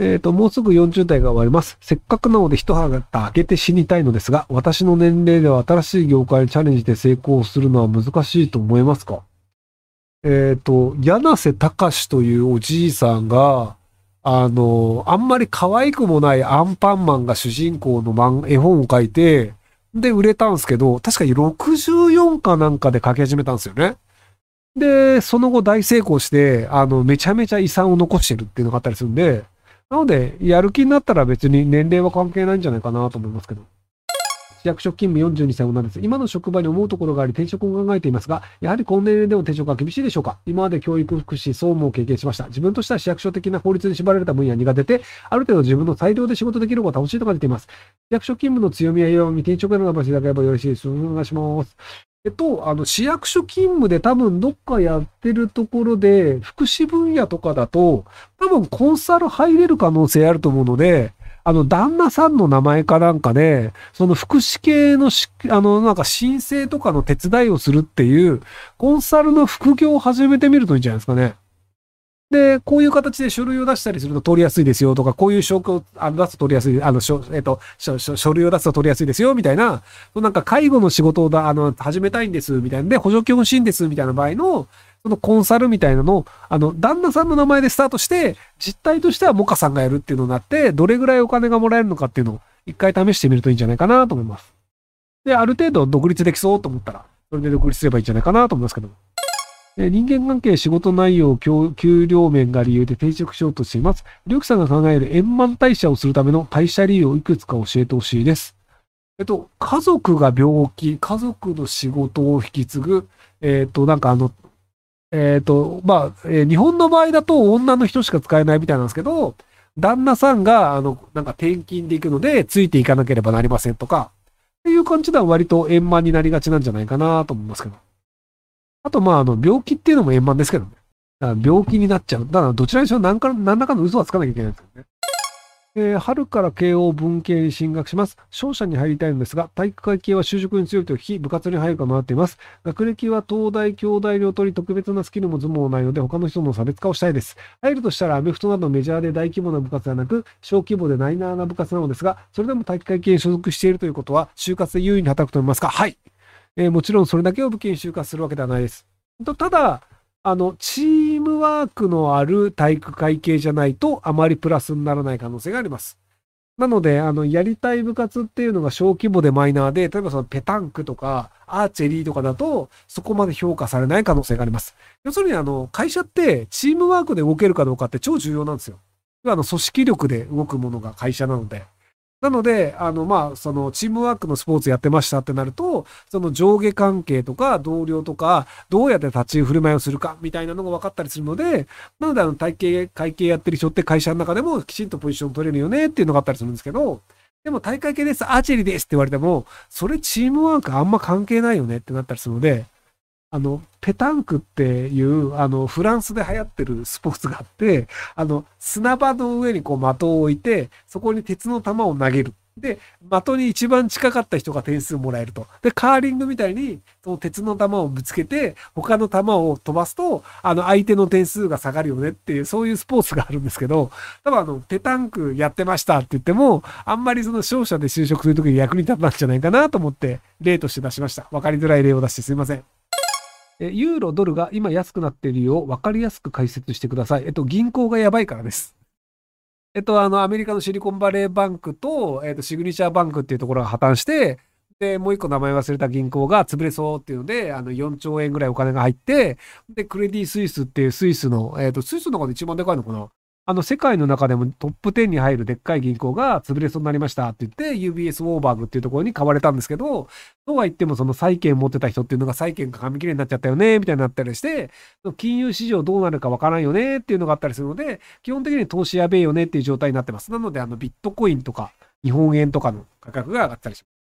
えっ、と、もうすぐ40代が終わります。せっかくなので一肌開けて死にたいのですが、私の年齢では新しい業界にチャレンジで成功するのは難しいと思いますか？えっ、と、柳瀬隆というおじいさんが、あの、あんまり可愛くもないアンパンマンが主人公の絵本を書いて、で、売れたんですけど、確かに64かなんかで書き始めたんですよね。で、その後大成功して、あの、めちゃめちゃ遺産を残してるっていうのがあったりするんで、なので、やる気になったら別に年齢は関係ないんじゃないかなと思いますけど。市役所勤務42歳女です。今の職場に思うところがあり転職を考えていますが、やはりこの年齢でも転職は厳しいでしょうか今まで教育、福祉、総務を経験しました。自分としては市役所的な法律に縛られた分野が苦手で、ある程度自分の裁量で仕事できる方が楽しいと感じています。市役所勤務の強みや弱み、転職への頑張っていただければよろしいです。お願いします。えっと、あの、市役所勤務で多分どっかやってるところで、福祉分野とかだと、多分コンサル入れる可能性あると思うので、あの、旦那さんの名前かなんかで、その福祉系のし、あの、なんか申請とかの手伝いをするっていう、コンサルの副業を始めてみるといいんじゃないですかね。で、こういう形で書類を出したりすると取りやすいですよとか、こういう証拠を出すと取りやすい、あの、えっと、書書類を出すと取りやすいですよみたいな、なんか介護の仕事をだ、あの、始めたいんですみたいなで、補助金欲しいんですみたいな場合の、そのコンサルみたいなのを、あの、旦那さんの名前でスタートして、実態としてはモカさんがやるっていうのになって、どれぐらいお金がもらえるのかっていうのを一回試してみるといいんじゃないかなと思います。で、ある程度独立できそうと思ったら、それで独立すればいいんじゃないかなと思いますけども。人間関係、仕事内容、給料面が理由で転職しようとしています。りょうきさんが考える円満退社をするための退社理由をいくつか教えてほしいです。えっと、家族が病気、家族の仕事を引き継ぐ、えっと、なんかあの、えっと、まあ、えー日本の場合だと女の人しか使えないみたいなんですけど、旦那さんが、あの、なんか転勤で行くので、ついていかなければなりませんとか、っていう感じでは割と円満になりがちなんじゃないかなと思いますけど。あと、まあ、あの、病気っていうのも円満ですけどね。だから病気になっちゃう。だから、どちらにしろ何か、何らかの嘘はつかなきゃいけないんですよね。えー春から慶応文系に進学します。商社に入りたいのですが、体育会系は就職に強いと聞き、部活に入るか迷っています。学歴は東大、京大両取り、特別なスキルも頭もないので、他の人の差別化をしたいです。入るとしたら、アメフトなどメジャーで大規模な部活ではなく、小規模でナイナーな部活なのですが、それでも体育会系に所属しているということは、就活で優位に働くと思いますか？はい。えーもちろんそれだけを武器に就活するわけではないです。とただ、あの、チームワークのある体育会系じゃないと、あまりプラスにならない可能性があります。なので、あの、やりたい部活っていうのが小規模でマイナーで、例えばそのペタンクとか、アーチェリーとかだと、そこまで評価されない可能性があります。要するに、あの、会社って、チームワークで動けるかどうかって超重要なんですよ。あの、組織力で動くものが会社なので。なので、あの、まあ、その、チームワークのスポーツやってましたってなると、その上下関係とか、同僚とか、どうやって立ち振る舞いをするか、みたいなのが分かったりするので、なので、あの、体系、会計やってる人って会社の中でもきちんとポジション取れるよねっていうのがあったりするんですけど、でも大会系です、アーチェリーですって言われても、それチームワークあんま関係ないよねってなったりするので、あの、ペタンクっていう、あの、フランスで流行ってるスポーツがあって、あの、砂場の上にこう的を置いて、そこに鉄の球を投げる。で、的に一番近かった人が点数もらえると。で、カーリングみたいに、その鉄の球をぶつけて、他の球を飛ばすと、あの、相手の点数が下がるよねっていう、そういうスポーツがあるんですけど、多分あの、ペタンクやってましたって言っても、あんまりその商社で就職するときに役に立たないんじゃないかなと思って、例として出しました。わかりづらい例を出してすいません。えユーロ、ドルが今安くなっているよう分かりやすく解説してください。えっと、銀行がやばいからです。えっと、あの、アメリカのシリコンバレーバンクと、えっと、シグニチャーバンクっていうところが破綻して、で、もう一個名前忘れた銀行が潰れそうっていうので、あの、4兆円ぐらいお金が入って、で、クレディ・スイスっていうスイスの、えっと、スイスの中で一番でかいのかなあの、世界の中でもトップ10に入るでっかい銀行が潰れそうになりましたって言って、UBS ウォーバーグっていうところに買われたんですけど、とは言ってもその債券持ってた人っていうのが債券が紙切れになっちゃったよね、みたいになったりして、金融市場どうなるかわからんよねっていうのがあったりするので、基本的に投資やべえよねっていう状態になってます。なので、あの、ビットコインとか、日本円とかの価格が上がったりします。